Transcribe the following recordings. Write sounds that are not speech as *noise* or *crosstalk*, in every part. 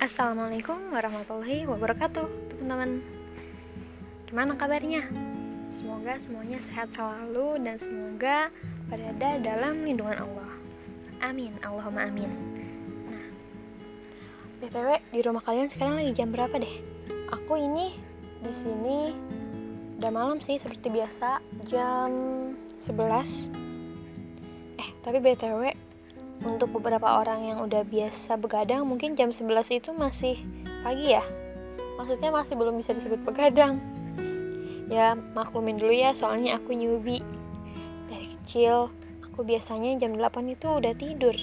Assalamualaikum warahmatullahi wabarakatuh teman-teman Gimana kabarnya? Semoga semuanya sehat selalu dan semoga berada dalam lindungan Allah Amin, Allahumma amin Nah, BTW di rumah kalian sekarang lagi jam berapa deh? Aku ini di sini udah malam sih seperti biasa jam 11 Eh, tapi BTW untuk beberapa orang yang udah biasa begadang mungkin jam 11 itu masih pagi ya? Maksudnya masih belum bisa disebut begadang. Ya maklumin dulu ya soalnya aku newbie. Dari kecil aku biasanya jam 8 itu udah tidur.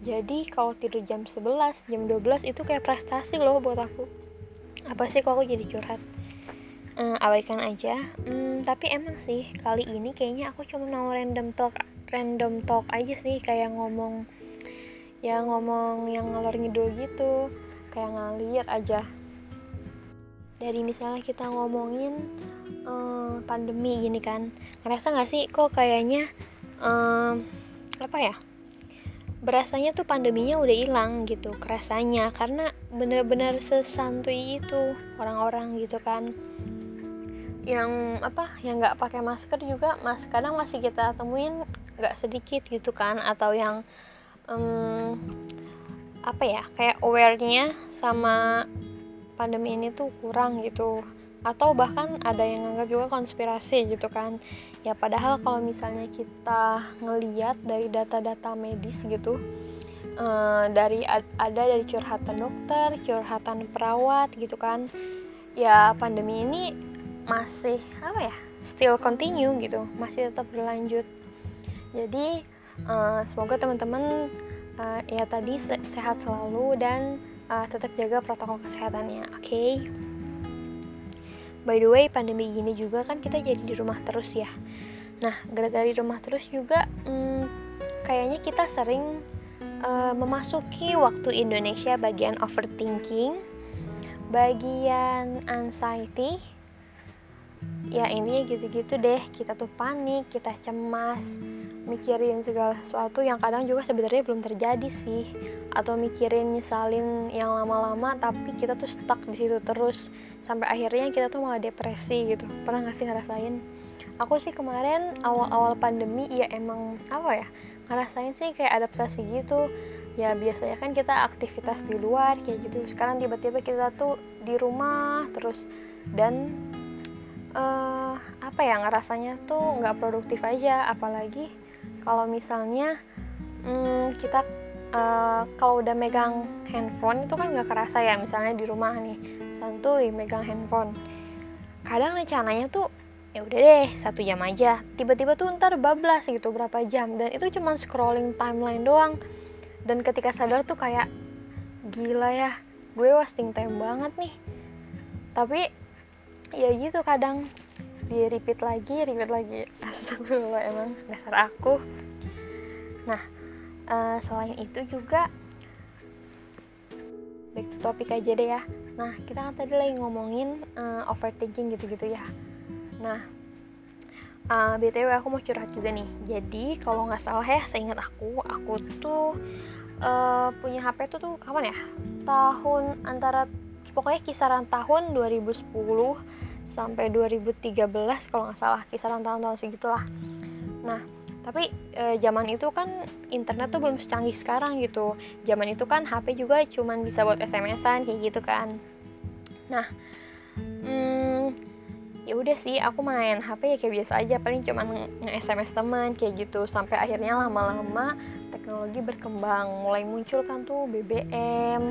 Jadi kalau tidur jam 11 jam 12 itu kayak prestasi loh buat aku. Apa sih kok aku jadi curhat? Uh, abaikan aja. Hmm, tapi emang sih kali ini kayaknya aku cuma mau random talk random talk aja sih kayak ngomong ya ngomong yang ngalor ngidul gitu kayak ngalir aja. Dari misalnya kita ngomongin um, pandemi gini kan ngerasa nggak sih kok kayaknya um, apa ya berasanya tuh pandeminya udah hilang gitu kerasanya karena bener-bener sesantuy itu orang-orang gitu kan. Yang apa yang nggak pakai masker juga mas kadang masih kita temuin nggak sedikit gitu kan atau yang um, apa ya kayak awarenya sama pandemi ini tuh kurang gitu. Atau bahkan ada yang nganggap juga konspirasi gitu kan. Ya padahal kalau misalnya kita ngeliat dari data-data medis gitu uh, dari ada dari curhatan dokter curhatan perawat gitu kan ya pandemi ini masih apa ya still continue gitu. Masih tetap berlanjut jadi uh, semoga teman-teman uh, ya tadi se sehat selalu dan uh, tetap jaga protokol kesehatannya oke okay? by the way pandemi gini juga kan kita jadi di rumah terus ya nah gara-gara di rumah terus juga hmm, kayaknya kita sering uh, memasuki waktu Indonesia bagian overthinking bagian anxiety ya ini gitu-gitu deh. Kita tuh panik kita cemas mikirin segala sesuatu yang kadang juga sebenarnya belum terjadi sih. Atau mikirin nyesalin yang lama-lama tapi kita tuh stuck di situ terus. Sampai akhirnya kita tuh malah depresi gitu. Pernah gak sih ngerasain? Aku sih kemarin awal-awal pandemi ya emang apa ya ngerasain sih kayak adaptasi gitu. Ya biasanya kan kita aktivitas di luar kayak gitu. Sekarang tiba-tiba kita tuh di rumah terus. Dan uh, apa ya ngerasanya tuh nggak produktif aja. Apalagi kalau misalnya hmm, kita uh, kalau udah megang handphone itu kan nggak kerasa ya misalnya di rumah nih santuy megang handphone. Kadang rencananya tuh ya udah deh satu jam aja. Tiba-tiba tuh ntar bablas gitu berapa jam. Dan itu cuma scrolling timeline doang. Dan ketika sadar tuh kayak gila ya gue wasting time banget nih. Tapi ya gitu kadang di repeat lagi repeat lagi. *laughs* Astagfirullah emang dasar aku. Nah uh, selain itu juga back to topik aja deh ya. Nah kita kan tadi lagi ngomongin uh, overthinking gitu-gitu ya. Nah uh, btw aku mau curhat juga nih. Jadi kalau nggak salah ya saya ingat aku aku tuh uh, punya hp tuh tuh kapan ya? Tahun antara pokoknya kisaran tahun 2010 sampai 2013 kalau nggak salah kisaran tahun-tahun segitulah. Nah tapi e, zaman itu kan internet tuh belum secanggih sekarang gitu. Zaman itu kan HP juga cuman bisa buat SMS-an kayak gitu kan. Nah hmm, ya udah sih aku main HP ya kayak biasa aja paling cuman nge-SMS teman kayak gitu. Sampai akhirnya lama-lama teknologi berkembang mulai muncul kan tuh BBM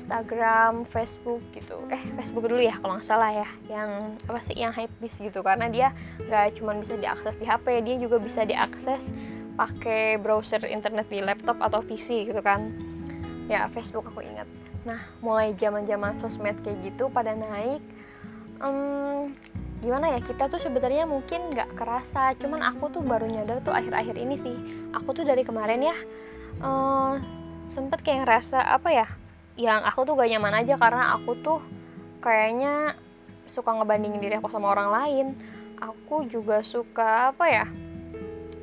Instagram, Facebook gitu. Eh, Facebook dulu ya kalau nggak salah ya. Yang apa sih yang hypebeast gitu karena dia nggak cuma bisa diakses di HP, dia juga bisa diakses pakai browser internet di laptop atau PC gitu kan. Ya, Facebook aku ingat. Nah, mulai zaman-zaman sosmed kayak gitu pada naik um, gimana ya kita tuh sebenarnya mungkin nggak kerasa cuman aku tuh baru nyadar tuh akhir-akhir ini sih aku tuh dari kemarin ya uh, sempet kayak ngerasa apa ya yang aku tuh gak nyaman aja karena aku tuh kayaknya suka ngebandingin diri aku sama orang lain. Aku juga suka apa ya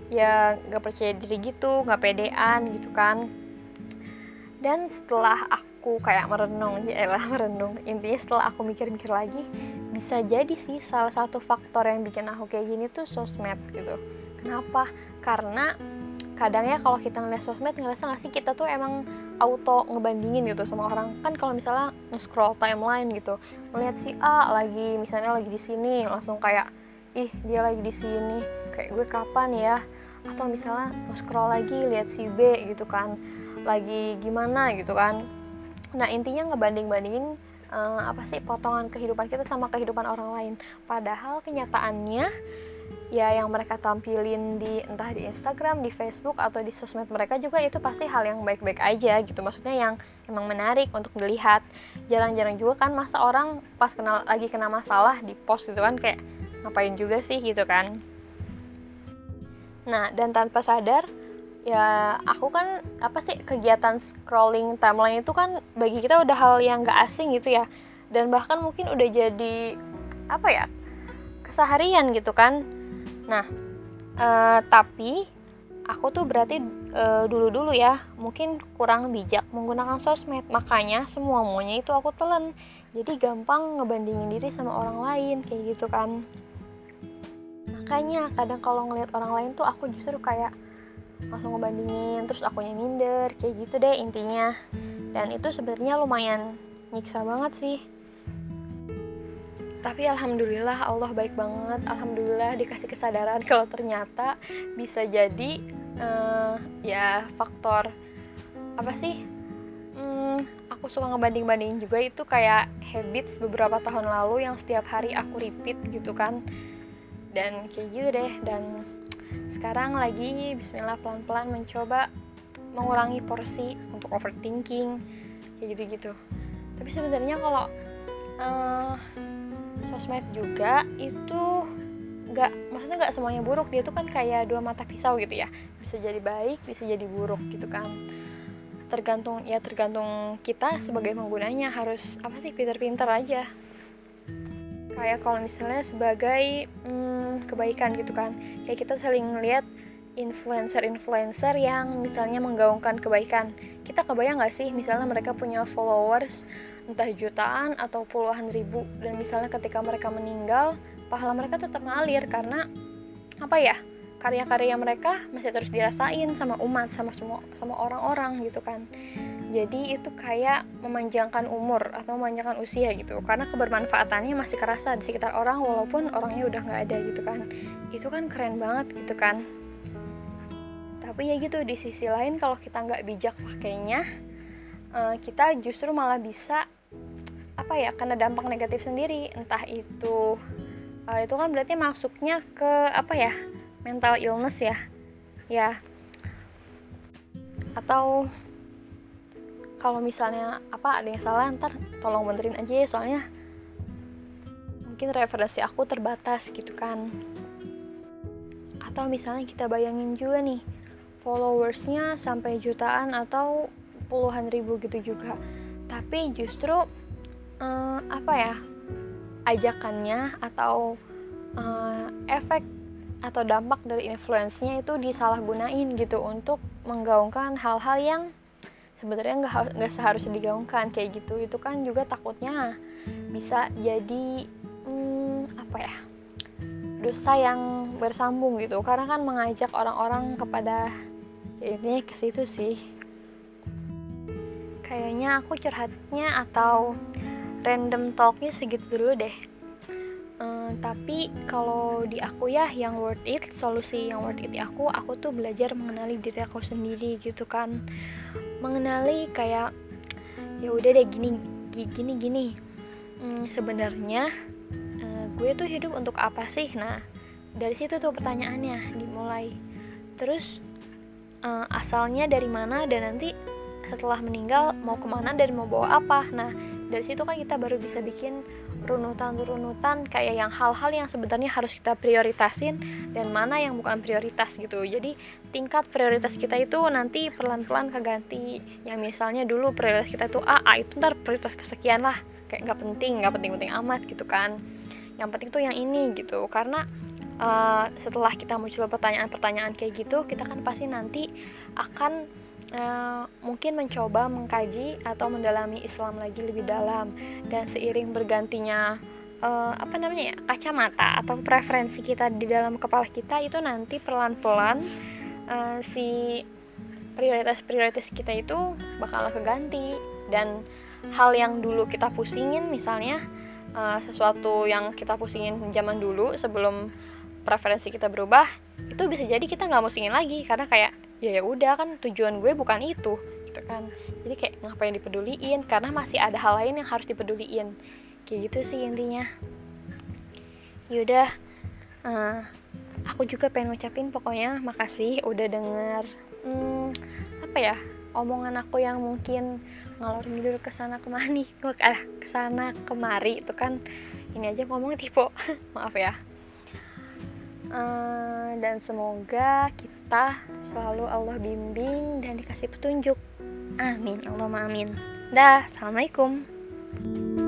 ya gak percaya diri gitu gak pedean gitu kan. Dan setelah aku kayak merenung *laughs* ya lah merenung. Intinya setelah aku mikir-mikir lagi bisa jadi sih salah satu faktor yang bikin aku kayak gini tuh sosmed gitu. Kenapa? Karena kadang ya kalau kita ngeliat sosmed ngerasa gak sih kita tuh emang auto ngebandingin gitu sama orang. Kan kalau misalnya nge-scroll timeline gitu ngeliat si A lagi misalnya lagi di sini langsung kayak ih dia lagi di sini kayak gue kapan ya? Atau misalnya nge-scroll lagi lihat si B gitu kan lagi gimana gitu kan. Nah intinya ngebanding-bandingin uh, apa sih potongan kehidupan kita sama kehidupan orang lain. Padahal kenyataannya ya yang mereka tampilin di entah di Instagram, di Facebook atau di sosmed mereka juga itu pasti hal yang baik-baik aja gitu. Maksudnya yang emang menarik untuk dilihat. Jarang-jarang juga kan masa orang pas kenal lagi kena masalah di post gitu kan kayak ngapain juga sih gitu kan. Nah, dan tanpa sadar ya aku kan apa sih kegiatan scrolling timeline itu kan bagi kita udah hal yang gak asing gitu ya dan bahkan mungkin udah jadi apa ya keseharian gitu kan Nah, uh, tapi aku tuh berarti uh, dulu-dulu ya mungkin kurang bijak menggunakan sosmed. Makanya semua maunya itu aku telan jadi gampang ngebandingin diri sama orang lain kayak gitu kan. Makanya kadang kalau ngelihat orang lain tuh aku justru kayak langsung ngebandingin terus akunya minder kayak gitu deh intinya. Dan itu sebenarnya lumayan nyiksa banget sih tapi alhamdulillah Allah baik banget. Alhamdulillah dikasih kesadaran kalau ternyata bisa jadi uh, ya faktor apa sih hmm, aku suka ngebanding-bandingin juga itu kayak habits beberapa tahun lalu yang setiap hari aku repeat gitu kan. Dan kayak gitu deh. Dan sekarang lagi Bismillah pelan-pelan mencoba mengurangi porsi untuk overthinking kayak gitu-gitu. Tapi sebenarnya kalau uh, sosmed juga itu nggak maksudnya nggak semuanya buruk. Dia tuh kan kayak dua mata pisau gitu ya. Bisa jadi baik bisa jadi buruk gitu kan. Tergantung ya tergantung kita sebagai penggunanya. Harus apa sih pinter-pinter aja. Kayak kalau misalnya sebagai hmm, kebaikan gitu kan. Kayak kita saling lihat influencer-influencer yang misalnya menggaungkan kebaikan. Kita kebayang nggak sih misalnya mereka punya followers entah jutaan atau puluhan ribu. Dan misalnya ketika mereka meninggal pahala mereka tetap ngalir karena apa ya karya-karya mereka masih terus dirasain sama umat sama semua sama orang-orang gitu kan. Jadi itu kayak memanjangkan umur atau memanjangkan usia gitu. Karena kebermanfaatannya masih kerasa di sekitar orang walaupun orangnya udah nggak ada gitu kan. Itu kan keren banget gitu kan. Tapi ya gitu di sisi lain kalau kita nggak bijak pakainya eh, kita justru malah bisa apa ya kena dampak negatif sendiri. Entah itu uh, itu kan berarti masuknya ke apa ya mental illness ya. Ya. Atau kalau misalnya apa ada yang salah ntar tolong benerin aja ya soalnya mungkin referensi aku terbatas gitu kan. Atau misalnya kita bayangin juga nih followersnya sampai jutaan atau puluhan ribu gitu juga. Tapi justru uh, apa ya ajakannya atau uh, efek atau dampak dari influence-nya itu disalahgunain gitu untuk menggaungkan hal-hal yang sebenarnya nggak seharusnya digaungkan. Kayak gitu itu kan juga takutnya bisa jadi hmm, apa ya dosa yang bersambung gitu. Karena kan mengajak orang-orang kepada ya intinya ke situ sih. Kayaknya aku curhatnya atau random talknya segitu dulu deh. Um, tapi kalau di aku ya yang worth it solusi yang worth it di aku aku tuh belajar mengenali diri aku sendiri gitu kan. Mengenali kayak ya udah deh gini gini gini. Hmm, sebenarnya uh, gue tuh hidup untuk apa sih? Nah dari situ tuh pertanyaannya dimulai. Terus uh, asalnya dari mana dan nanti setelah meninggal mau ke mana dan mau bawa apa? Nah dari situ kan kita baru bisa bikin runutan-runutan kayak yang hal-hal yang sebenarnya harus kita prioritasin dan mana yang bukan prioritas gitu. Jadi tingkat prioritas kita itu nanti pelan-pelan keganti. Yang misalnya dulu prioritas kita itu A, A itu ntar prioritas kesekian lah. Kayak nggak penting nggak penting-penting amat gitu kan. Yang penting tuh yang ini gitu. Karena uh, setelah kita muncul pertanyaan-pertanyaan kayak gitu kita kan pasti nanti akan uh, mungkin mencoba mengkaji atau mendalami Islam lagi lebih dalam dan seiring bergantinya uh, apa namanya ya kacamata atau preferensi kita di dalam kepala kita itu nanti pelan-pelan uh, si prioritas-prioritas kita itu bakal keganti. Dan hal yang dulu kita pusingin misalnya uh, sesuatu yang kita pusingin zaman dulu sebelum preferensi kita berubah itu bisa jadi kita nggak musingin lagi karena kayak ya ya udah kan tujuan gue bukan itu gitu kan. Jadi kayak ngapain dipeduliin karena masih ada hal lain yang harus dipeduliin. Kayak gitu sih intinya. Yaudah uh, aku juga pengen ngucapin pokoknya makasih udah denger hmm, apa ya omongan aku yang mungkin ngalor ngidul ke sana kemari *laughs* eh ke sana kemari itu kan ini aja ngomong tipe *laughs* maaf ya uh, dan semoga kita selalu Allah bimbing dan dikasih petunjuk. Amin. Allah amin. Dah assalamualaikum. thank you